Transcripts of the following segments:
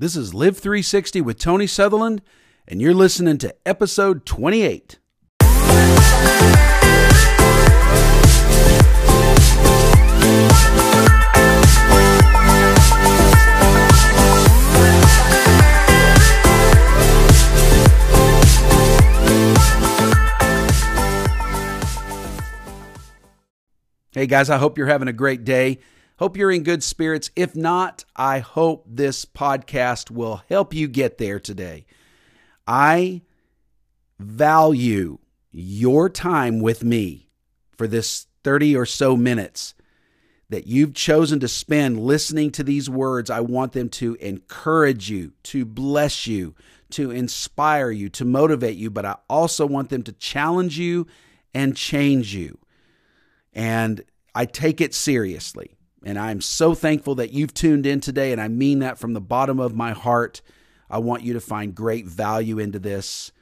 This is Live 360 with Tony Sutherland, and you're listening to episode 28. Hey guys, I hope you're having a great day. Hope you're in good spirits. If not, I hope this podcast will help you get there today. I value your time with me for this 30 or so minutes that you've chosen to spend listening to these words. I want them to encourage you, to bless you, to inspire you, to motivate you, but I also want them to challenge you and change you. And I take it seriously. And I'm so thankful that you've tuned in today. And I mean that from the bottom of my heart. I want you to find great value into this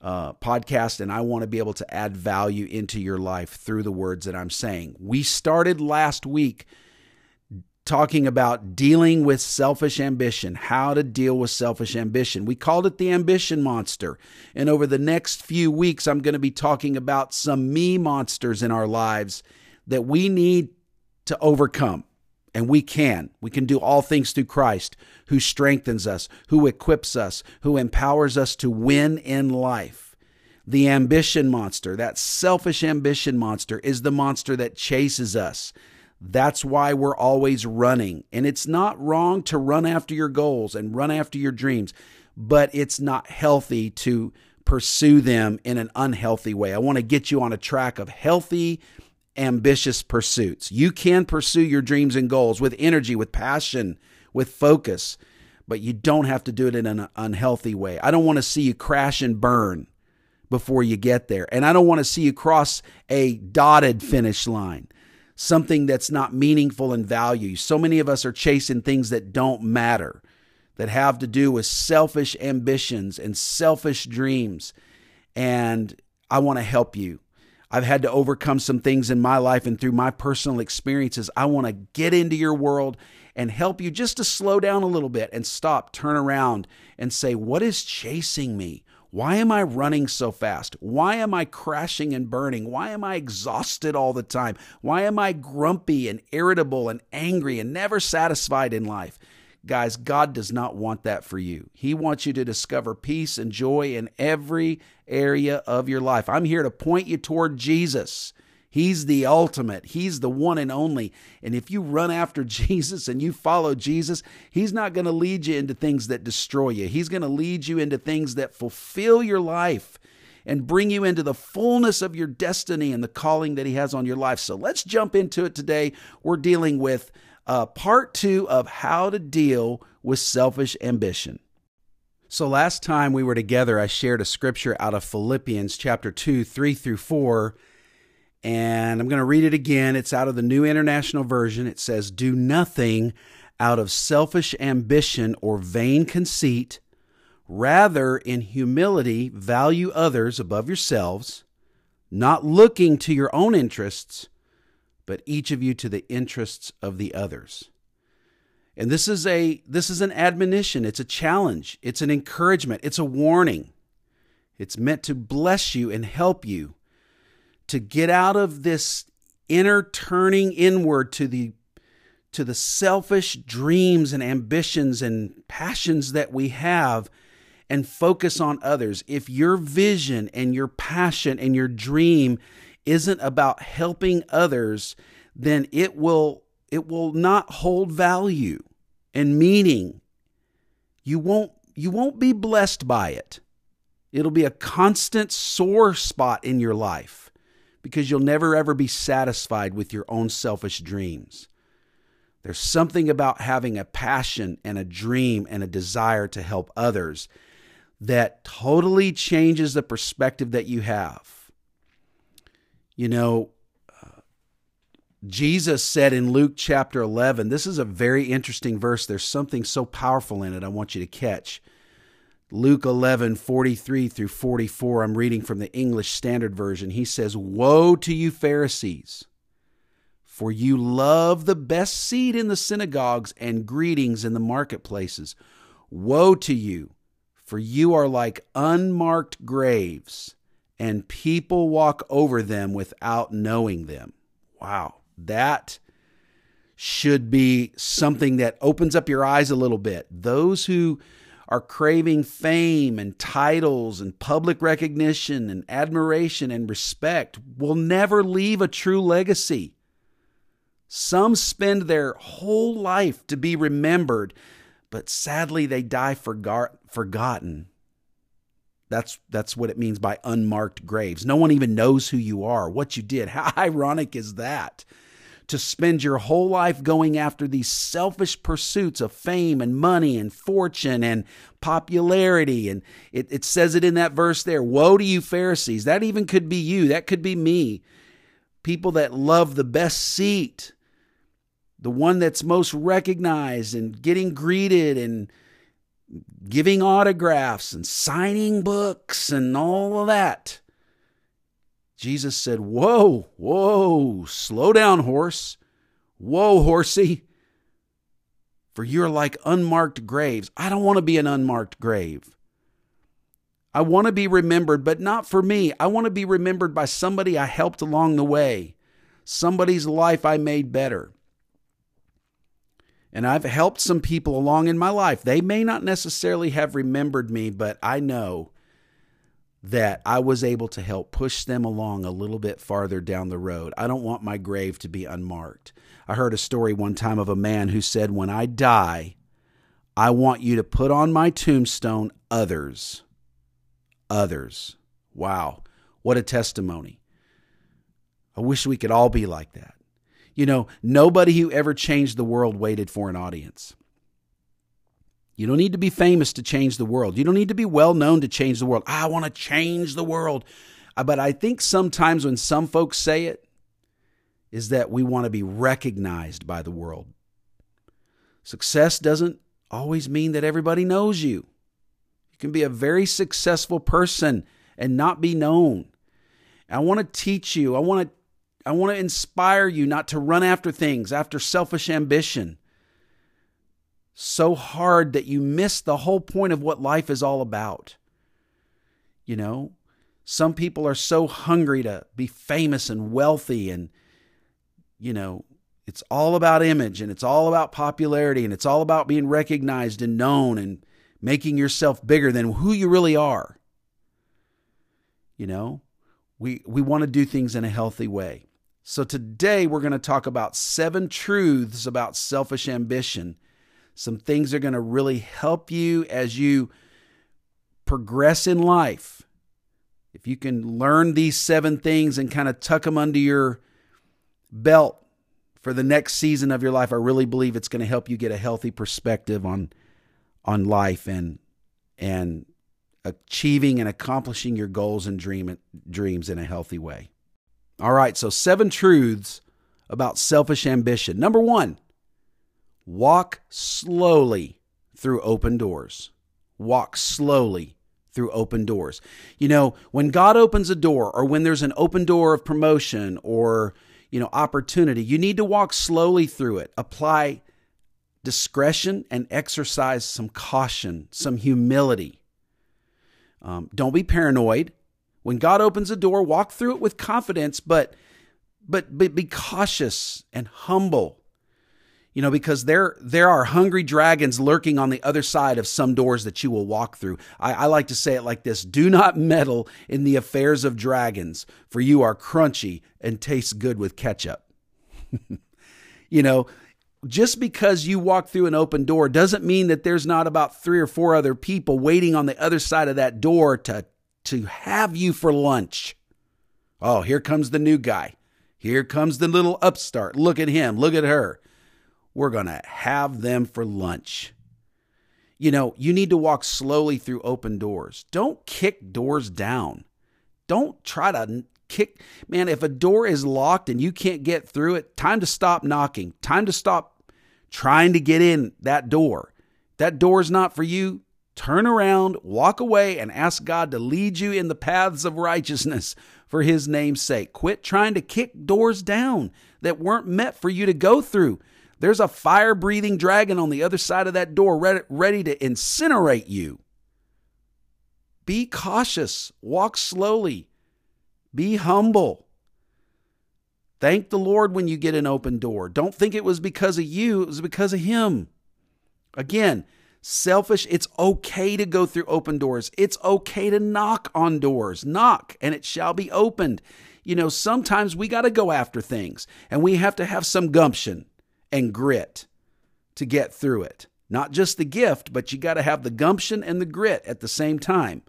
uh, podcast. And I want to be able to add value into your life through the words that I'm saying. We started last week talking about dealing with selfish ambition, how to deal with selfish ambition. We called it the ambition monster. And over the next few weeks, I'm going to be talking about some me monsters in our lives that we need to overcome. And we can. We can do all things through Christ, who strengthens us, who equips us, who empowers us to win in life. The ambition monster, that selfish ambition monster, is the monster that chases us. That's why we're always running. And it's not wrong to run after your goals and run after your dreams, but it's not healthy to pursue them in an unhealthy way. I want to get you on a track of healthy ambitious pursuits. You can pursue your dreams and goals with energy, with passion, with focus, but you don't have to do it in an unhealthy way. I don't want to see you crash and burn before you get there. And I don't want to see you cross a dotted finish line, something that's not meaningful in value. So many of us are chasing things that don't matter, that have to do with selfish ambitions and selfish dreams. And I want to help you. I've had to overcome some things in my life and through my personal experiences. I want to get into your world and help you just to slow down a little bit and stop, turn around and say, What is chasing me? Why am I running so fast? Why am I crashing and burning? Why am I exhausted all the time? Why am I grumpy and irritable and angry and never satisfied in life? Guys, God does not want that for you. He wants you to discover peace and joy in every area of your life. I'm here to point you toward Jesus. He's the ultimate. He's the one and only. And if you run after Jesus and you follow Jesus, He's not going to lead you into things that destroy you. He's going to lead you into things that fulfill your life and bring you into the fullness of your destiny and the calling that He has on your life. So let's jump into it today. We're dealing with uh, part two of how to deal with selfish ambition. So, last time we were together, I shared a scripture out of Philippians chapter 2, 3 through 4. And I'm going to read it again. It's out of the New International Version. It says, Do nothing out of selfish ambition or vain conceit. Rather, in humility, value others above yourselves, not looking to your own interests but each of you to the interests of the others. And this is a this is an admonition, it's a challenge, it's an encouragement, it's a warning. It's meant to bless you and help you to get out of this inner turning inward to the to the selfish dreams and ambitions and passions that we have and focus on others. If your vision and your passion and your dream isn't about helping others, then it will it will not hold value and meaning. You won't you won't be blessed by it. It'll be a constant sore spot in your life because you'll never ever be satisfied with your own selfish dreams. There's something about having a passion and a dream and a desire to help others that totally changes the perspective that you have. You know, Jesus said in Luke chapter 11, this is a very interesting verse. There's something so powerful in it I want you to catch. Luke 11, 43 through 44, I'm reading from the English Standard Version. He says, Woe to you, Pharisees, for you love the best seat in the synagogues and greetings in the marketplaces. Woe to you, for you are like unmarked graves, and people walk over them without knowing them. Wow, that should be something that opens up your eyes a little bit. Those who are craving fame and titles and public recognition and admiration and respect will never leave a true legacy. Some spend their whole life to be remembered, but sadly they die forgot, forgotten. That's that's what it means by unmarked graves. No one even knows who you are, what you did. How ironic is that? To spend your whole life going after these selfish pursuits of fame and money and fortune and popularity. And it, it says it in that verse there Woe to you, Pharisees. That even could be you, that could be me. People that love the best seat, the one that's most recognized and getting greeted and giving autographs and signing books and all of that. Jesus said, Whoa, whoa, slow down, horse. Whoa, horsey. For you're like unmarked graves. I don't want to be an unmarked grave. I want to be remembered, but not for me. I want to be remembered by somebody I helped along the way, somebody's life I made better. And I've helped some people along in my life. They may not necessarily have remembered me, but I know that I was able to help push them along a little bit farther down the road. I don't want my grave to be unmarked. I heard a story one time of a man who said, When I die, I want you to put on my tombstone others. Others. Wow. What a testimony. I wish we could all be like that. You know, nobody who ever changed the world waited for an audience. You don't need to be famous to change the world. You don't need to be well known to change the world. I want to change the world. Uh, but I think sometimes when some folks say it, is that we want to be recognized by the world. Success doesn't always mean that everybody knows you. You can be a very successful person and not be known. I want to teach you, I want to I want to inspire you not to run after things, after selfish ambition. So hard that you miss the whole point of what life is all about. You know, some people are so hungry to be famous and wealthy, and, you know, it's all about image and it's all about popularity and it's all about being recognized and known and making yourself bigger than who you really are. You know, we, we want to do things in a healthy way. So, today we're going to talk about seven truths about selfish ambition. Some things that are going to really help you as you progress in life. If you can learn these seven things and kind of tuck them under your belt for the next season of your life, I really believe it's going to help you get a healthy perspective on on life and and achieving and accomplishing your goals and dream dreams in a healthy way. All right, so seven truths about selfish ambition. Number one, walk slowly through open doors. Walk slowly through open doors. You know, when God opens a door or when there's an open door of promotion or, you know, opportunity, you need to walk slowly through it. Apply discretion and exercise some caution, some humility. Um, don't be paranoid. When God opens a door, walk through it with confidence, but but, but be cautious and humble. You know, because there there are hungry dragons lurking on the other side of some doors that you will walk through. I, I like to say it like this: Do not meddle in the affairs of dragons, for you are crunchy and taste good with ketchup. you know, just because you walk through an open door doesn't mean that there's not about three or four other people waiting on the other side of that door to to have you for lunch. Oh, here comes the new guy. Here comes the little upstart. Look at him. Look at her. We're going to have them for lunch. You know, you need to walk slowly through open doors. Don't kick doors down. Don't try to kick. Man, if a door is locked and you can't get through it, time to stop knocking. Time to stop trying to get in that door. That door is not for you turn around, walk away, and ask God to lead you in the paths of righteousness for his name's sake. Quit trying to kick doors down that weren't meant for you to go through. There's a fire breathing dragon on the other side of that door ready, ready to incinerate you. Be cautious, walk slowly, be humble. Thank the Lord when you get an open door. Don't think it was because of you, it was because of Him. Again, selfish, it's okay to go through open doors. It's okay to knock on doors. Knock, and it shall be opened. You know, sometimes we got to go after things, and we have to have some gumption and grit to get through it. Not just the gift, but you got to have the gumption and the grit at the same time.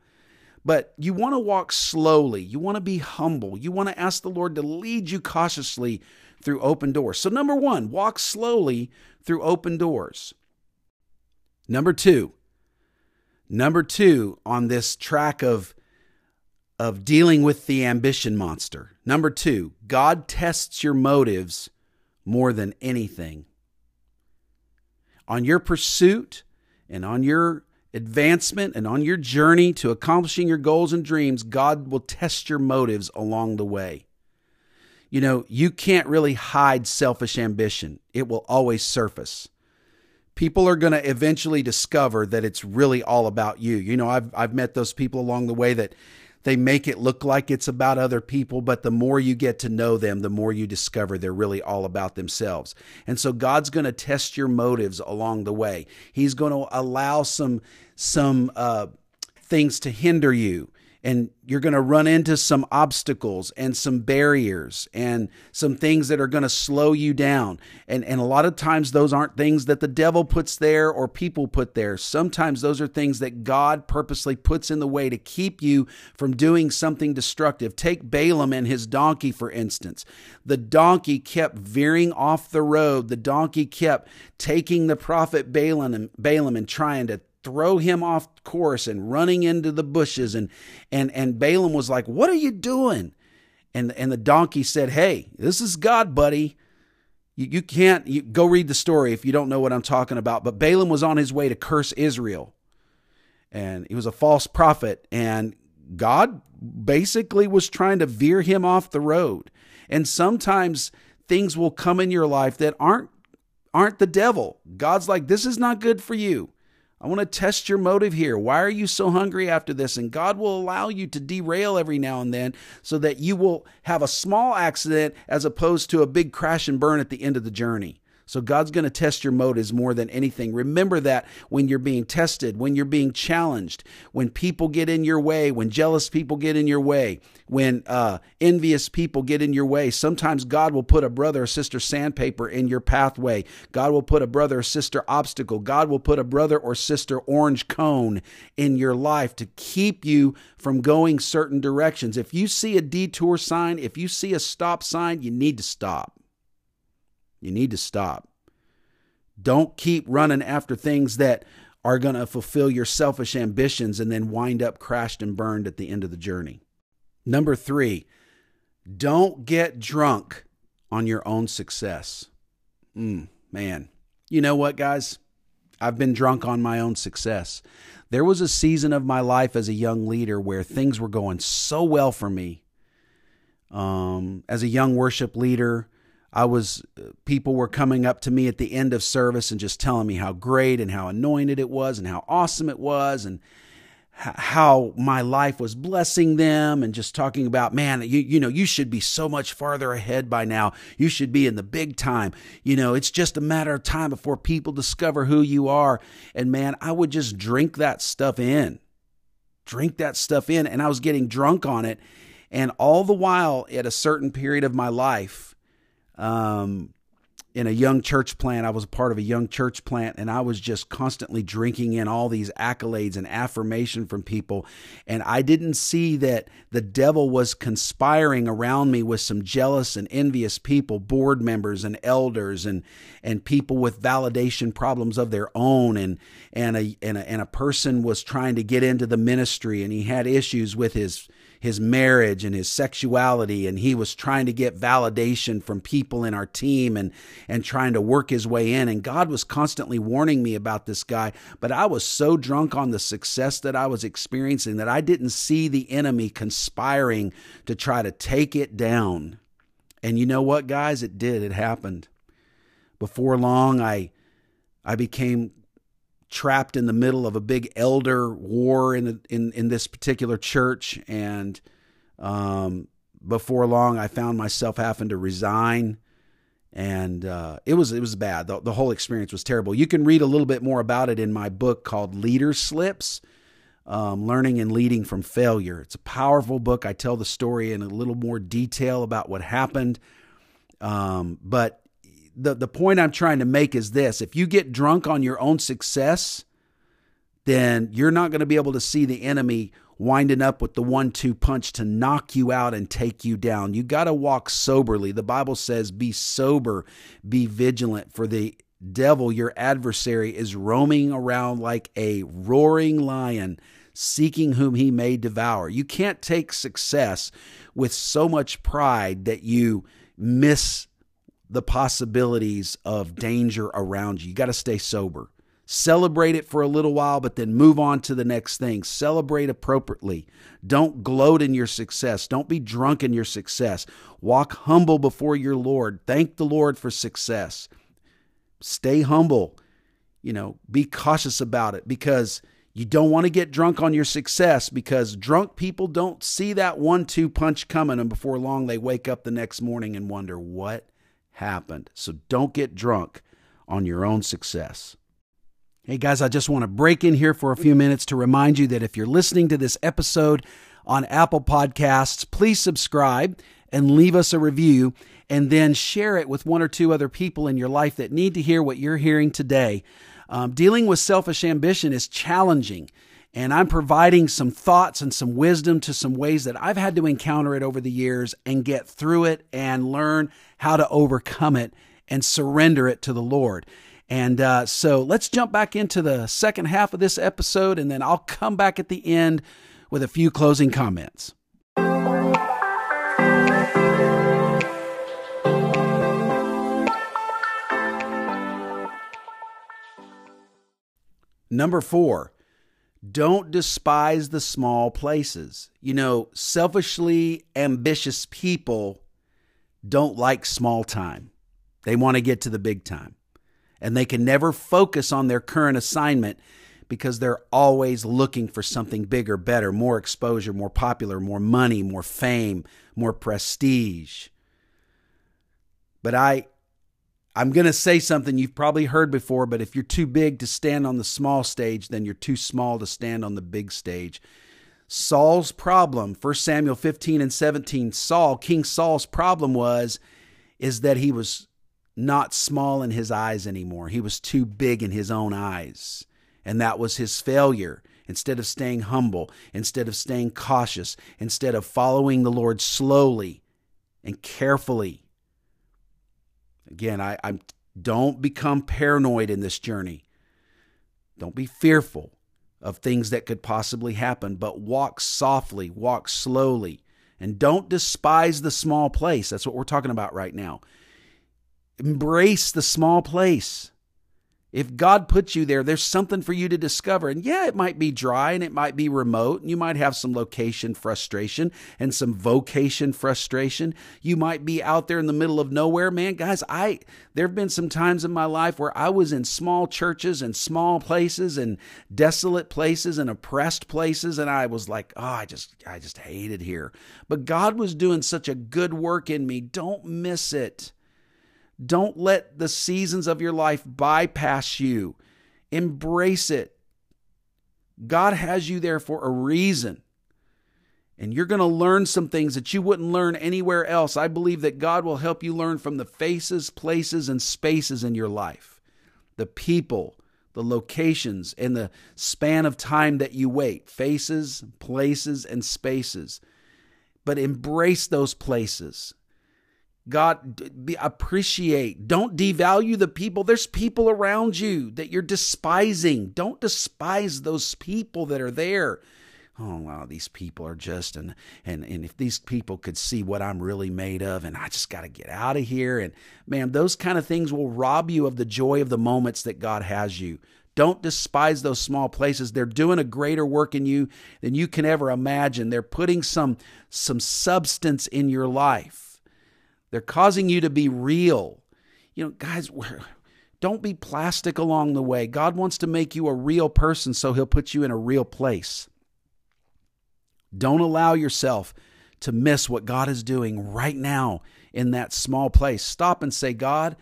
But you want to walk slowly. You want to be humble. You want to ask the Lord to lead you cautiously through open doors. So, number one, walk slowly through open doors. Number two, number two on this track of, of dealing with the ambition monster. Number two, God tests your motives more than anything. On your pursuit and on your advancement and on your journey to accomplishing your goals and dreams, God will test your motives along the way. You know, you can't really hide selfish ambition, it will always surface. People are going to eventually discover that it's really all about you. You know, I've, I've met those people along the way that they make it look like it's about other people, but the more you get to know them, the more you discover they're really all about themselves. And so God's going to test your motives along the way. He's going to allow some some uh, things to hinder you and you're going to run into some obstacles and some barriers and some things that are going to slow you down. And, and a lot of times, those aren't things that the devil puts there or people put there. Sometimes those are things that God purposely puts in the way to keep you from doing something destructive. Take Balaam and his donkey, for instance. The donkey kept veering off the road, the donkey kept taking the prophet Balaam and, Balaam and trying to throw him off course and running into the bushes and and and Balaam was like, "What are you doing?" And and the donkey said, "Hey, this is God, buddy. You, you can't you, go read the story if you don't know what I'm talking about." But Balaam was on his way to curse Israel, and he was a false prophet, and God basically was trying to veer him off the road. And sometimes things will come in your life that aren't aren't the devil. God's like, "This is not good for you." I want to test your motive here. Why are you so hungry after this? And God will allow you to derail every now and then so that you will have a small accident as opposed to a big crash and burn at the end of the journey. So God's going to test your motives more than anything. Remember that when you're being tested, when you're being challenged, when people get in your way, when jealous people get in your way, when uh, envious people get in your way. Sometimes God will put a brother or sister sandpaper in your pathway. God will put a brother or sister obstacle. God will put a brother or sister orange cone in your life to keep you from going certain directions. If you see a detour sign, if you see a stop sign, you need to stop. You need to stop. Don't keep running after things that are going to fulfill your selfish ambitions and then wind up crashed and burned at the end of the journey. Number three, don't get drunk on your own success. Mm, man, you know what, guys? I've been drunk on my own success. There was a season of my life as a young leader where things were going so well for me. Um, as a young worship leader, I was, uh, people were coming up to me at the end of service and just telling me how great and how anointed it was and how awesome it was and how my life was blessing them and just talking about man you you know you should be so much farther ahead by now. You should be in the big time. You know it's just a matter of time before people discover who you are. And man I would just drink that stuff in. Drink that stuff in. And I was getting drunk on it. And all the while at a certain period of my life um, in a young church plant. I was a part of a young church plant, and I was just constantly drinking in all these accolades and affirmation from people. And I didn't see that the devil was conspiring around me with some jealous and envious people, board members and elders, and and people with validation problems of their own. And and a and a, and a person was trying to get into the ministry, and he had issues with his his marriage and his sexuality and he was trying to get validation from people in our team and and trying to work his way in. And God was constantly warning me about this guy but I was so drunk on the success that I was experiencing that I didn't see the enemy conspiring to try to take it down. And you know what guys? It did. It happened. Before long, I I became trapped in the middle of a big elder war in in in this particular church, and um, before long, I found myself having to resign, and uh, it was it was bad. The, the whole experience was terrible. You can read a little bit more about it in my book called Leader Slips. Um, learning and leading from failure. It's a powerful book. I tell the story in a little more detail about what happened. Um, but the the point I'm trying to make is this: if you get drunk on your own success, then you're not going to be able to see the enemy winding up with the one-two punch to knock you out and take you down. You got to walk soberly. The Bible says, "Be sober, be vigilant, for the devil, your adversary, is roaming around like a roaring lion." Seeking whom he may devour. You can't take success with so much pride that you miss the possibilities of danger around you. You got to stay sober. Celebrate it for a little while, but then move on to the next thing. Celebrate appropriately. Don't gloat in your success. Don't be drunk in your success. Walk humble before your Lord. Thank the Lord for success. Stay humble. You know, be cautious about it because you don't want to get drunk on your success because drunk people don't see that one two punch coming, and before long, they wake up the next morning and wonder what happened. So don't get drunk on your own success. Hey guys, I just want to break in here for a few minutes to remind you that if you're listening to this episode on Apple Podcasts, please subscribe and leave us a review and then share it with one or two other people in your life that need to hear what you're hearing today. Um, dealing with selfish ambition is challenging. And I'm providing some thoughts and some wisdom to some ways that I've had to encounter it over the years and get through it and learn how to overcome it and surrender it to the Lord. And uh, so let's jump back into the second half of this episode, and then I'll come back at the end with a few closing comments. Number four, don't despise the small places. You know, selfishly ambitious people don't like small time, they want to get to the big time. And they can never focus on their current assignment because they're always looking for something bigger, better, more exposure, more popular, more money, more fame, more prestige. But I I'm going to say something you've probably heard before, but if you're too big to stand on the small stage, then you're too small to stand on the big stage. Saul's problem, 1 Samuel 15 and 17, Saul, King Saul's problem was is that he was not small in his eyes anymore. He was too big in his own eyes. And that was his failure. Instead of staying humble, instead of staying cautious, instead of following the Lord slowly and carefully, Again, I, I'm don't become paranoid in this journey. Don't be fearful of things that could possibly happen, but walk softly, walk slowly, and don't despise the small place. That's what we're talking about right now. Embrace the small place. If God puts you there, there's something for you to discover. And yeah, it might be dry and it might be remote, and you might have some location frustration and some vocation frustration. You might be out there in the middle of nowhere. Man, guys, I there have been some times in my life where I was in small churches and small places and desolate places and oppressed places, and I was like, oh, I just I just hated here. But God was doing such a good work in me. Don't miss it. Don't let the seasons of your life bypass you. Embrace it. God has you there for a reason. And you're going to learn some things that you wouldn't learn anywhere else. I believe that God will help you learn from the faces, places, and spaces in your life, the people, the locations, and the span of time that you wait. Faces, places, and spaces. But embrace those places. God, be, appreciate. Don't devalue the people. There's people around you that you're despising. Don't despise those people that are there. Oh wow, these people are just and and and if these people could see what I'm really made of, and I just got to get out of here. And man, those kind of things will rob you of the joy of the moments that God has you. Don't despise those small places. They're doing a greater work in you than you can ever imagine. They're putting some some substance in your life they're causing you to be real. You know, guys, Don't be plastic along the way. God wants to make you a real person, so He'll put you in a real place. Don't allow yourself to miss what God is doing right now in that small place. Stop and say, God,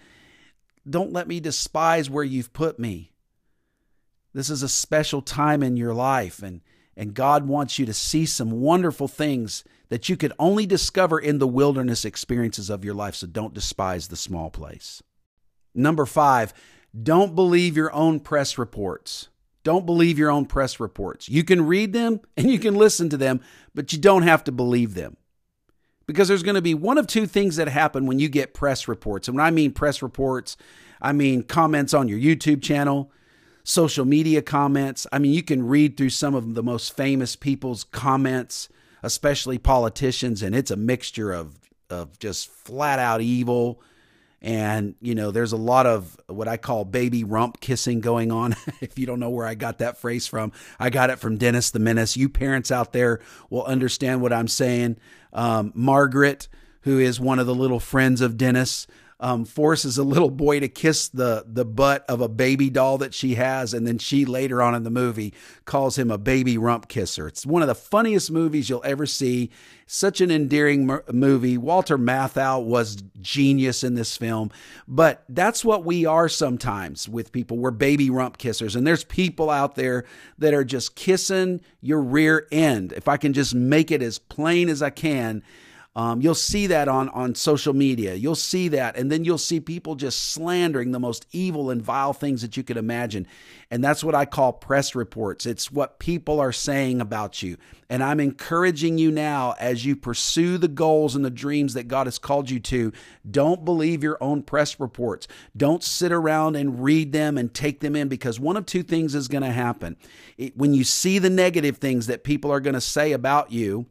don't let me despise where you've put me. This is a special time in your life, and, and God wants you to see some wonderful things that you could only discover in the wilderness experiences of your life. So don't despise the small place. Number five, don't believe your own press reports. Don't believe your own press reports. You can read them and you can listen to them, but you don't have to believe them. Because there's going to be one of two things that happen when you get press reports. And when I mean press reports, I mean comments on your YouTube channel, social media comments. I mean, you can read through some of the most famous people's comments, especially politicians, and it's a mixture of, of just flat out evil and, you know, there's a lot of what I call baby rump kissing going on. if you don't know where I got that phrase from, I got it from Dennis the Menace. You parents out there will understand what I'm saying. Um, Margaret, who is one of the little friends of Dennis, um, forces a little boy to kiss the the butt of a baby doll that she has, and then she later on in the movie calls him a baby rump kisser. It's one of the funniest movies you'll ever see. Such an endearing movie. Walter Matthau was genius in this film, but that's what we are sometimes with people. We're baby rump kissers, and there's people out there that are just kissing your rear end. If I can just make it as plain as I can um, you'll see that on, on social media. You'll see that. And then you'll see people just slandering the most evil and vile things that you could imagine. And that's what I call press reports. It's what people are saying about you. And I'm encouraging you now as you pursue the goals and the dreams that God has called you to, don't believe your own press reports. Don't sit around and read them and take them in because one of two things is going to happen. It, when you see the negative things that people are going to say about you,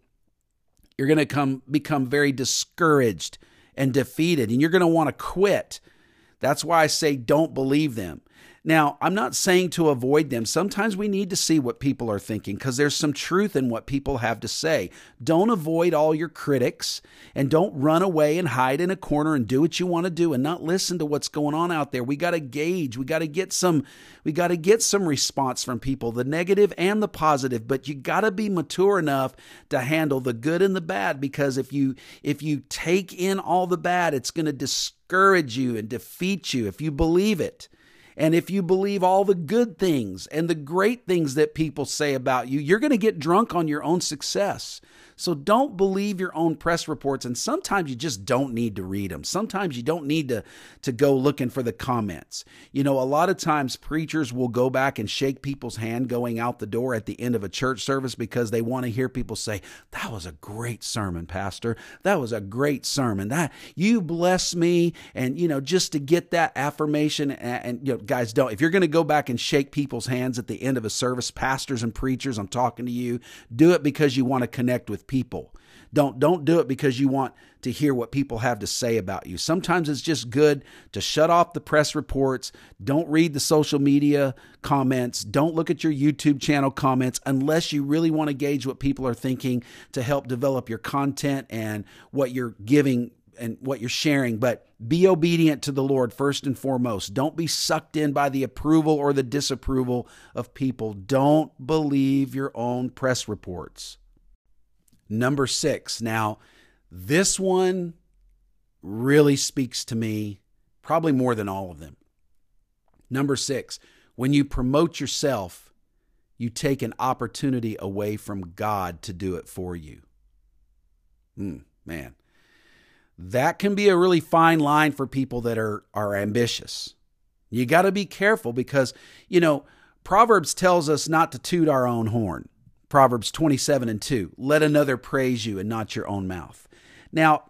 you're going to come become very discouraged and defeated and you're going to want to quit. That's why I say don't believe them. Now, I'm not saying to avoid them. Sometimes we need to see what people are thinking because there's some truth in what people have to say. Don't avoid all your critics and don't run away and hide in a corner and do what you want to do and not listen to what's going on out there. We got to gauge. We got to get some we got to get some response from people, the negative and the positive, but you got to be mature enough to handle the good and the bad because if you if you take in all the bad, it's going to discourage you and defeat you if you believe it. And if you believe all the good things and the great things that people say about you, you're going to get drunk on your own success. So don't believe your own press reports. And sometimes you just don't need to read them. Sometimes you don't need to, to go looking for the comments. You know, a lot of times preachers will go back and shake people's hand going out the door at the end of a church service because they want to hear people say, That was a great sermon, Pastor. That was a great sermon. That you bless me. And, you know, just to get that affirmation. And, and you know, guys, don't. If you're going to go back and shake people's hands at the end of a service, pastors and preachers, I'm talking to you, do it because you want to connect with people. Don't don't do it because you want to hear what people have to say about you. Sometimes it's just good to shut off the press reports, don't read the social media comments, don't look at your YouTube channel comments unless you really want to gauge what people are thinking to help develop your content and what you're giving and what you're sharing, but be obedient to the Lord first and foremost. Don't be sucked in by the approval or the disapproval of people. Don't believe your own press reports. Number six. Now, this one really speaks to me, probably more than all of them. Number six, when you promote yourself, you take an opportunity away from God to do it for you. Mm, man, that can be a really fine line for people that are, are ambitious. You got to be careful because, you know, Proverbs tells us not to toot our own horn. Proverbs 27 and 2. Let another praise you and not your own mouth. Now,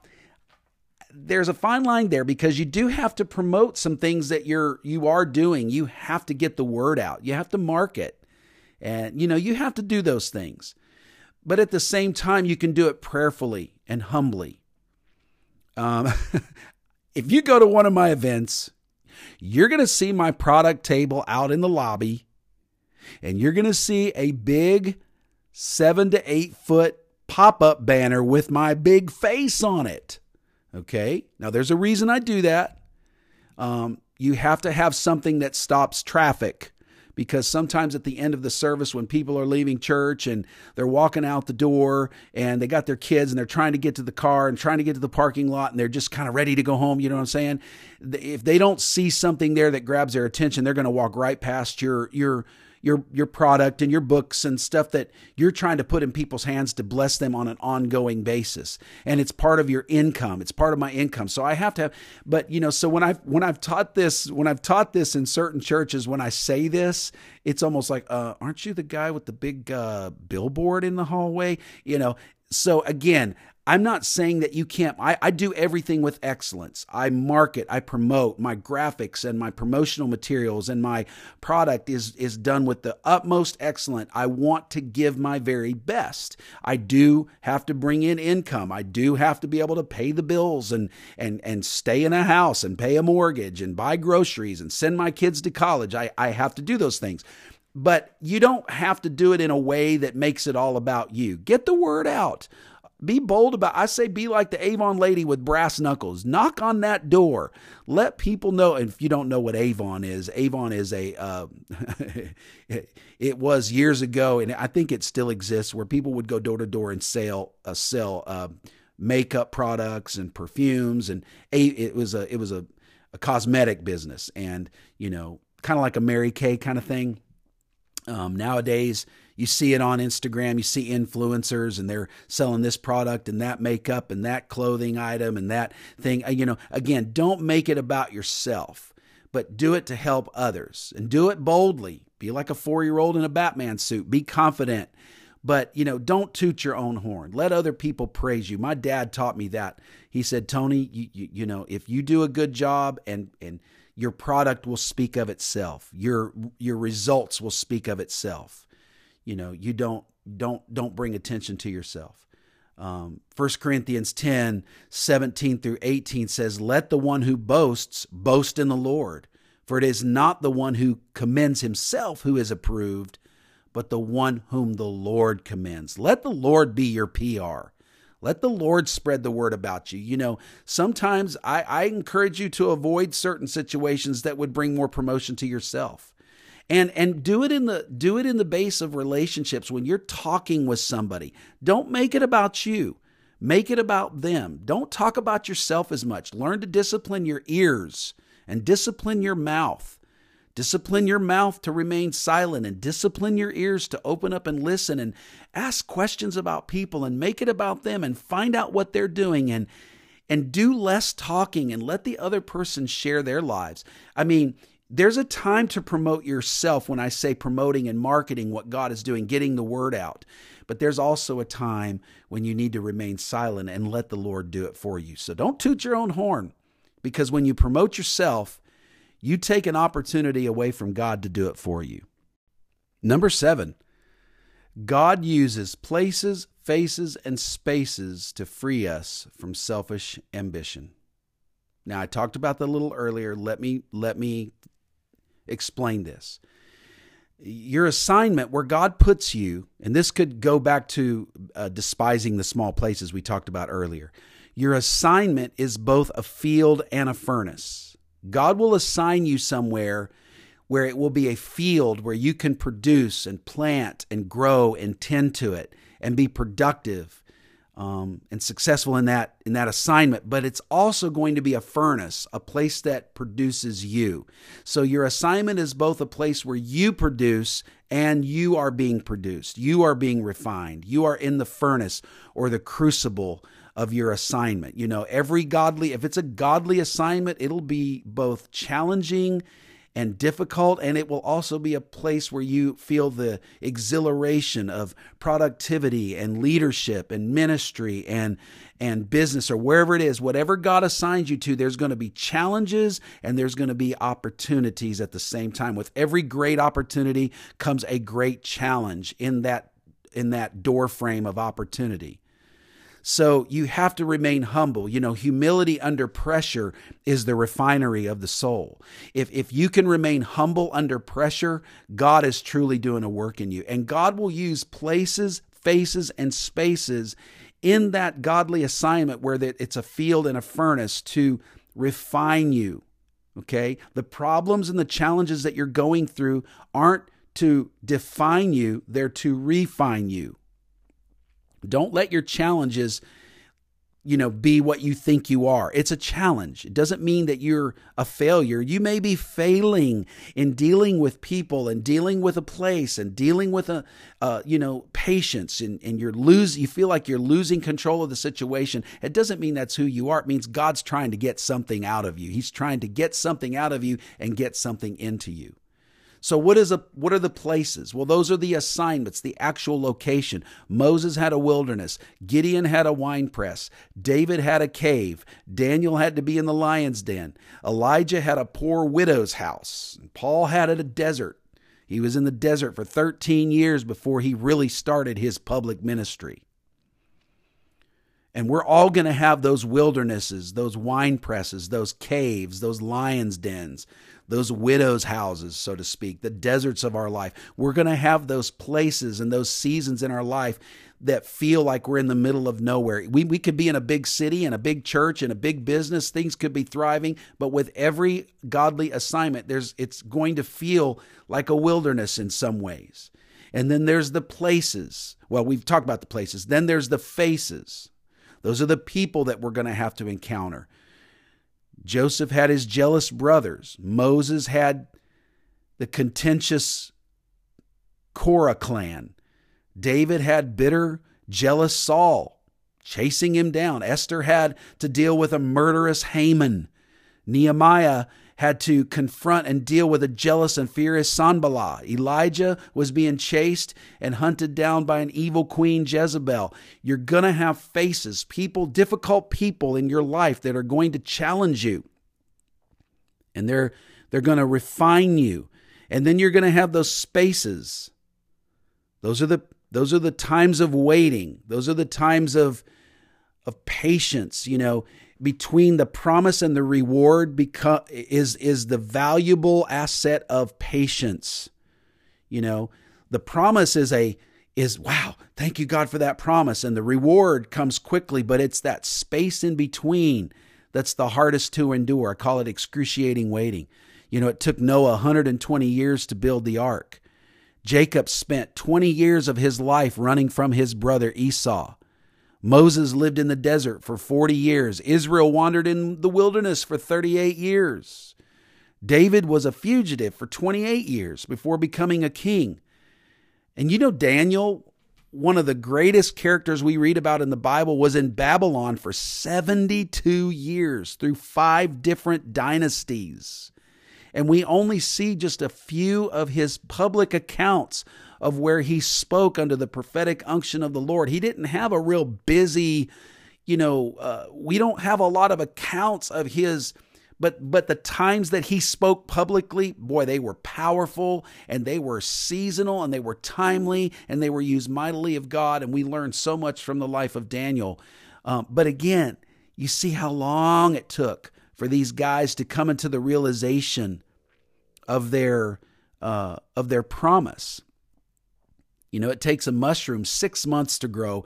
there's a fine line there because you do have to promote some things that you're you are doing. You have to get the word out. You have to market. And you know, you have to do those things. But at the same time, you can do it prayerfully and humbly. Um, if you go to one of my events, you're going to see my product table out in the lobby, and you're going to see a big seven to eight foot pop up banner with my big face on it. Okay. Now, there's a reason I do that. Um, you have to have something that stops traffic because sometimes at the end of the service when people are leaving church and they're walking out the door and they got their kids and they're trying to get to the car and trying to get to the parking lot and they're just kind of ready to go home, you know what I'm saying? If they don't see something there that grabs their attention, they're going to walk right past your your your your product and your books and stuff that you're trying to put in people's hands to bless them on an ongoing basis. And it's part of your income. It's part of my income. So i have to have but you know so when i've when i've taught this when i've taught this in certain churches when i say this it's almost like uh, aren't you the guy with the big uh, billboard in the hallway? You know so again I'm not saying that you can't. I, I do everything with excellence. I market, I promote my graphics and my promotional materials, and my product is is done with the utmost excellent. I want to give my very best. I do have to bring in income. I do have to be able to pay the bills and and and stay in a house and pay a mortgage and buy groceries and send my kids to college. I, I have to do those things but you don't have to do it in a way that makes it all about you. Get the word out. Be bold about I say be like the Avon lady with brass knuckles. Knock on that door. Let people know. And if you don't know what Avon is, Avon is a uh, it was years ago, and I think it still exists, where people would go door to door and sell uh, sell uh, makeup products and perfumes, and a, it was a it was a, a cosmetic business, and you know, kind of like a Mary Kay kind of thing. Um, nowadays, you see it on Instagram, you see influencers and they're selling this product and that makeup and that clothing item and that thing. Uh, you know, again, don't make it about yourself, but do it to help others and do it boldly. Be like a four year old in a Batman suit, be confident. But, you know, don't toot your own horn. Let other people praise you. My dad taught me that. He said, Tony, you, you, you know, if you do a good job and, and, your product will speak of itself. Your your results will speak of itself you know you don't don't don't bring attention to yourself. Um, 1 corinthians 10 17 through 18 says let the one who boasts boast in the lord for it is not the one who commends himself who is approved but the one whom the lord commends. Let the lord be your pr let the Lord spread the word about you. You know, sometimes I, I, encourage you to avoid certain situations that would bring more promotion to yourself and and do it in the do it in the base of relationships when you're talking with somebody. Don't make it about you. Make it about them. Don't talk about yourself as much. Learn to discipline your ears and discipline your mouth. Discipline your mouth to remain silent and discipline your ears to open up and listen and ask questions about people and make it about them and find out what they're doing and and do less talking and let the other person share their lives. I mean there's a time to promote yourself when I say promoting and marketing what God is doing, getting the word out. But there's also a time when you need to remain silent and let the Lord do it for you. So don't toot your own horn because when you promote yourself, you take an opportunity away from God to do it for you. Number seven, God uses places, faces, and spaces to free us from selfish ambition. Now I talked about that a little earlier. Let me let me explain this. Your assignment, where God puts you, and this could go back to uh, despising the small places we talked about earlier. Your assignment is both a field and a furnace. God will assign you somewhere where it will be a field where you can produce and plant and grow and tend to it and be productive um, and successful in that in that assignment but it's also going to be a furnace a place that produces you. So your assignment is both a place where you produce and you are being produced. You are being refined. You are in the furnace or the crucible of your assignment. You know every godly if it's a godly assignment it'll be both challenging and difficult, and it will also be a place where you feel the exhilaration of productivity and leadership and ministry and and business or wherever it is, whatever God assigns you to, there's going to be challenges and there's going to be opportunities at the same time. With every great opportunity comes a great challenge in that in that door frame of opportunity. So you have to remain humble. You know, humility under pressure is the refinery of the soul. If, if you can remain humble under pressure, God is truly doing a work in you. And God will use places, faces, and spaces in that godly assignment where it's a field and a furnace to refine you Okay? The problems and the challenges that you're going through aren't to define you, they're to refine you. Don't let your challenges you know, be what you think you are. It's a challenge. It doesn't mean that you're a failure. You may be failing in dealing with people and dealing with a place and dealing with a, uh, you know, patience and, and you're lose, you feel like you're losing control of the situation. It doesn't mean that's who you are. It means God's trying to get something out of you. He's trying to get something out of you and get something into you. So what is a what are the places? Well, those are the assignments, the actual location. Moses had a wilderness, Gideon had a wine press, David had a cave, Daniel had to be in the lion's den, Elijah had a poor widow's house, Paul had it a desert. He was in the desert for 13 years before he really started his public ministry. And we're all going to have those wildernesses, those wine presses, those caves, those lions' dens those widows' houses, so to speak, the deserts of our life. We're going to have those places and those seasons in our life that feel like we're in the middle of nowhere. We, we could be in a big city and a big church and a big business. Things could be thriving, but with every godly assignment, there's it's going to feel like a wilderness in some ways. And then there's the places. Well, we've talked about the places. Then there's the faces. Those are the people that we're going to have to encounter. Joseph had his jealous brothers. Moses had the contentious Korah clan. David had bitter, jealous Saul chasing him down. Esther had to deal with a murderous Haman. Nehemiah had to confront and deal with a jealous and furious Sanballat. Elijah was being chased and hunted down by an evil queen Jezebel. You're going to have faces, people, difficult people in your life that are going to challenge you. And they're they're going to refine you. And then you're going to have those spaces. Those are the those are the times of waiting. Those are the times of of patience, you know, between the promise and the reward because is is the valuable asset of patience. You know, the promise is a is wow, thank you God for that promise and the reward comes quickly, but it's that space in between that's the hardest to endure. I call it excruciating waiting. You know, it took Noah 120 years to build the ark. Jacob spent 20 years of his life running from his brother Esau. Moses lived in the desert for 40 years. Israel wandered in the wilderness for 38 years. David was a fugitive for 28 years before becoming a king. And you know, Daniel, one of the greatest characters we read about in the Bible, was in Babylon for 72 years through five different dynasties. And we only see just a few of his public accounts of where he spoke under the prophetic unction of the Lord. He didn't have a real busy, you know, uh, we don't have a lot of accounts of his but but the times that he spoke publicly boy they were powerful and they were seasonal and they were timely and they were used mightily of god. And we learned so much from the life of daniel. Um, but again you see how long it took for these guys to come into the realization of their uh, of their promise you know, it takes a mushroom six months to grow,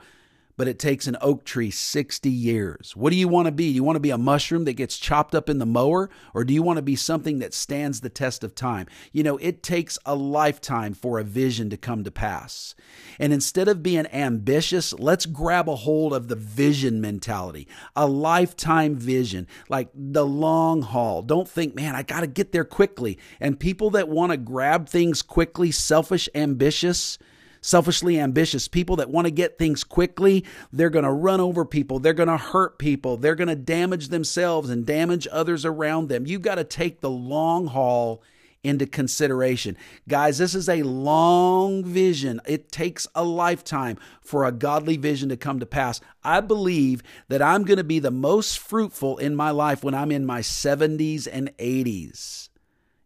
but it takes an oak tree 60 years. What do you want to be? Do you want to be a mushroom that gets chopped up in the mower, or do you want to be something that stands the test of time? You know, it takes a lifetime for a vision to come to pass. And instead of being ambitious, let's grab a hold of the vision mentality, a lifetime vision, like the long haul. Don't think, man, I got to get there quickly. And people that want to grab things quickly, selfish, ambitious, selfishly ambitious people that want to get things quickly. They're going to run over people. They're going to hurt people. They're going to damage themselves and damage others around them. You've got to take the long haul into consideration. Guys, this is a long vision. It takes a lifetime for a godly vision to come to pass. I believe that I'm going to be the most fruitful in my life when I'm in my 70s and 80s.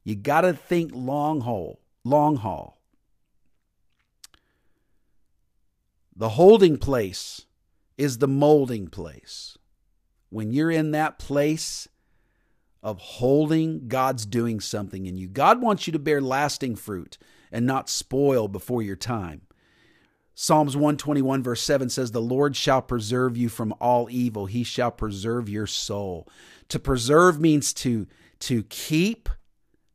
You got to think long haul, long haul. The holding place is the molding place. When you're in that place of holding, God's doing something in you. God wants you to bear lasting fruit and not spoil before your time. Psalms 121, verse 7 says, The Lord shall preserve you from all evil. He shall preserve your soul. To preserve means to to keep,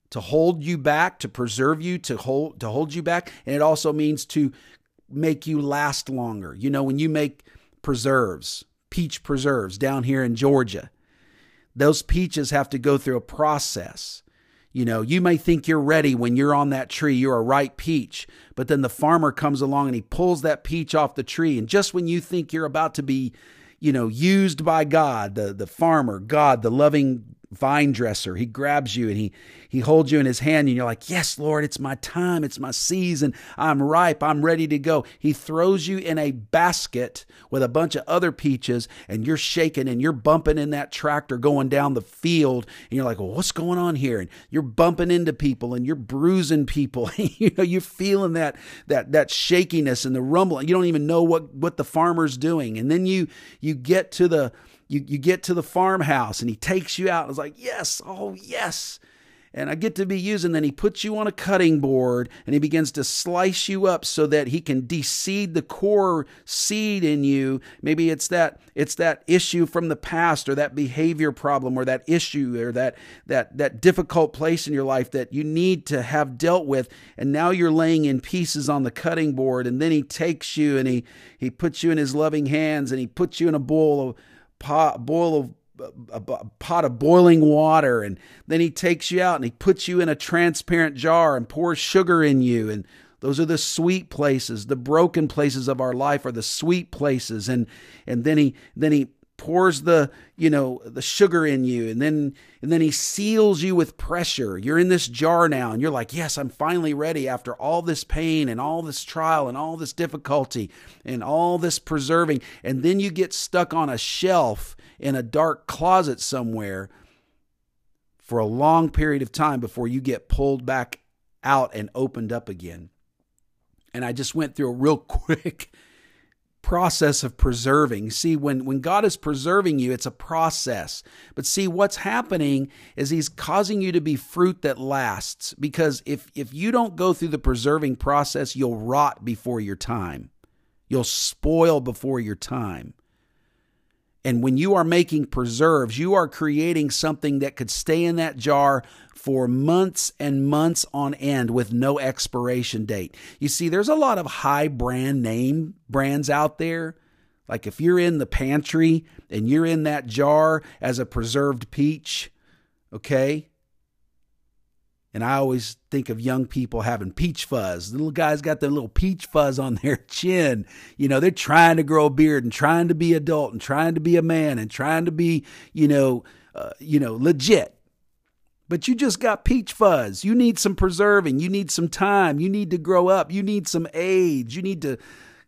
to hold you back, to preserve you, to hold to hold you back, and it also means to make you last longer. You know, when you make preserves, peach preserves down here in Georgia, those peaches have to go through a process. You know, you may think you're ready when you're on that tree, you're a ripe peach, but then the farmer comes along and he pulls that peach off the tree. And just when you think you're about to be, you know, used by God, the, the farmer, God, the loving vine dresser. He grabs you and he he holds you in his hand and you're like, "Yes, Lord, it's my time, it's my season. I'm ripe, I'm ready to go." He throws you in a basket with a bunch of other peaches and you're shaking and you're bumping in that tractor going down the field and you're like, "Well, what's going on here?" And you're bumping into people and you're bruising people. you know, you're feeling that that that shakiness and the rumble. You don't even know what what the farmer's doing. And then you you get to the you, you get to the farmhouse and he takes you out. And it's like, yes, oh, yes. And I get to be. And then he puts you on a cutting board and he begins to slice you up so that he can deseed the core seed in you. Maybe it's that it's that issue from the past or that behavior problem or that issue or that that that difficult place in your life that you need to have dealt with. And now you're laying in pieces on the cutting board. And then he takes you and he he puts you in his loving hands and he puts you in a bowl of pot, boil of a, a pot of boiling water and then he takes you out and he puts you in a transparent jar and pours sugar in you. And those are the sweet places. The broken places of our life are the sweet places. And and then he then he pours the you know the sugar in you and then and then he seals you with pressure. You're in this jar now and you're like yes i'm finally ready after all this pain and all this trial and all this difficulty and all this preserving. And then you get stuck on a shelf in a dark closet somewhere for a long period of time before you get pulled back out and opened up again. And i just went through a real quick process of preserving. See, when, when God is preserving you, it's a process. But see, what's happening is He's causing you to be fruit that lasts. Because if, if you don't go through the preserving process, you'll rot before your time, you'll spoil before your time. And when you are making preserves, you are creating something that could stay in that jar for months and months on end with no expiration date. You see, there's a lot of high brand name brands out there. Like if you're in the pantry and you're in that jar as a preserved peach, okay? And I always think of young people having peach fuzz. The little guys got their little peach fuzz on their chin. You know, they're trying to grow a beard and trying to be adult and trying to be a man and trying to be, you know, uh, you know, legit. But you just got peach fuzz. You need some preserving. You need some time. You need to grow up. You need some age. You need to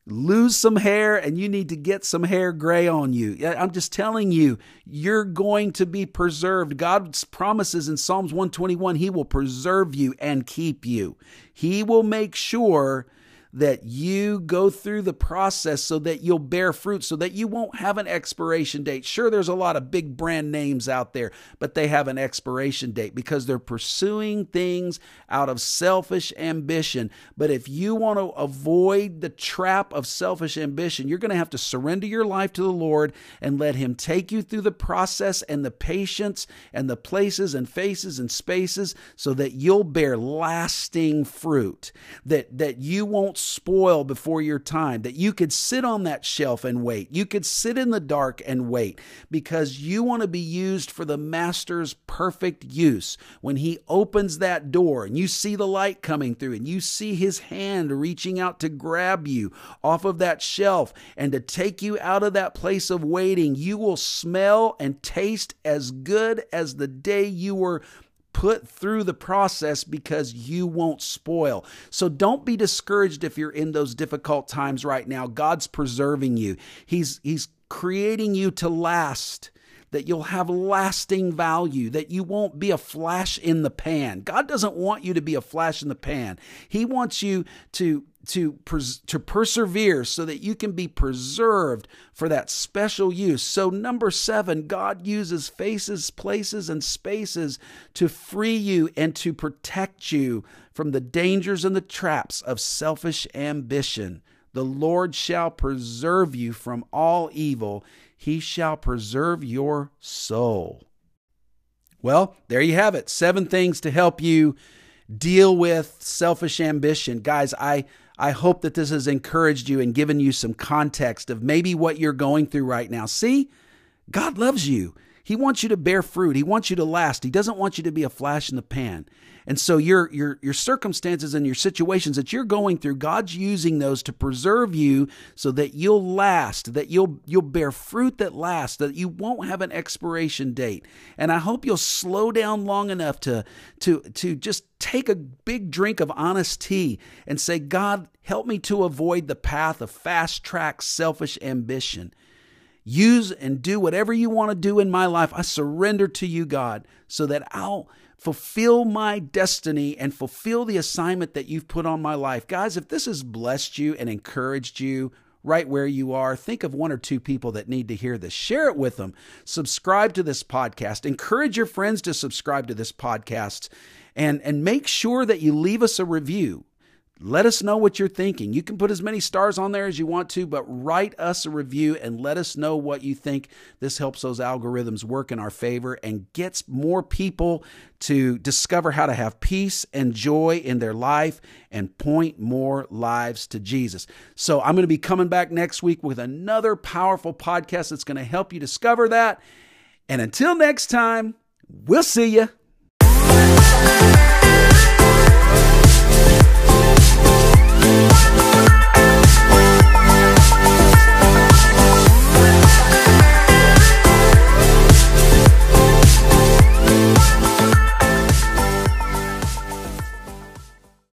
lose some hair and you need to get some hair gray on you. I'm just telling you, you're going to be preserved. God's promises in Psalms 121 He will preserve you and keep you. He will make sure that you go through the process so that you'll bear fruit, so that you won't have an expiration date. Sure, there's a lot of big brand names out there, but they have an expiration date because they're pursuing things out of selfish ambition. But if you want to avoid the trap of selfish ambition, you're going to have to surrender your life to the Lord and let Him take you through the process and the patience and the places and faces and spaces so that you'll bear lasting fruit, that, that you won't spoil before your time, that you could sit on that shelf and wait. You could sit in the dark and wait because you want to be used for the Master's perfect use. When He opens that door and you see the light coming through and you see His hand reaching out to grab you off of that shelf and to take you out of that place of waiting, you will smell and taste as good as the day you were put through the process because you won't spoil. So don't be discouraged if you're in those difficult times right now. God's preserving you. He's he's creating you to last that you'll have lasting value, that you won't be a flash in the pan. God doesn't want you to be a flash in the pan. He wants you to to pers- to persevere so that you can be preserved for that special use. So number 7, God uses faces, places and spaces to free you and to protect you from the dangers and the traps of selfish ambition. The Lord shall preserve you from all evil. He shall preserve your soul. Well, there you have it. Seven things to help you deal with selfish ambition. Guys, I I hope that this has encouraged you and given you some context of maybe what you're going through right now. See, God loves you. He wants you to bear fruit. He wants you to last. He doesn't want you to be a flash in the pan. And so your your your circumstances and your situations that you're going through, God's using those to preserve you so that you'll last, that you'll you'll bear fruit that lasts, that you won't have an expiration date. And I hope you'll slow down long enough to to to just take a big drink of honest tea and say, God, help me to avoid the path of fast track selfish ambition. Use and do whatever you want to do in my life. I surrender to you, God, so that I'll fulfill my destiny and fulfill the assignment that you've put on my life. Guys, if this has blessed you and encouraged you, right where you are. Think of one or two people that need to hear this. Share it with them. Subscribe to this podcast. Encourage your friends to subscribe to this podcast and and make sure that you leave us a review. Let us know what you're thinking. You can put as many stars on there as you want to, but write us a review and let us know what you think. This helps those algorithms work in our favor and gets more people to discover how to have peace and joy in their life and point more lives to Jesus. So, I'm going to be coming back next week with another powerful podcast that's going to help you discover that. And until next time, we'll see you.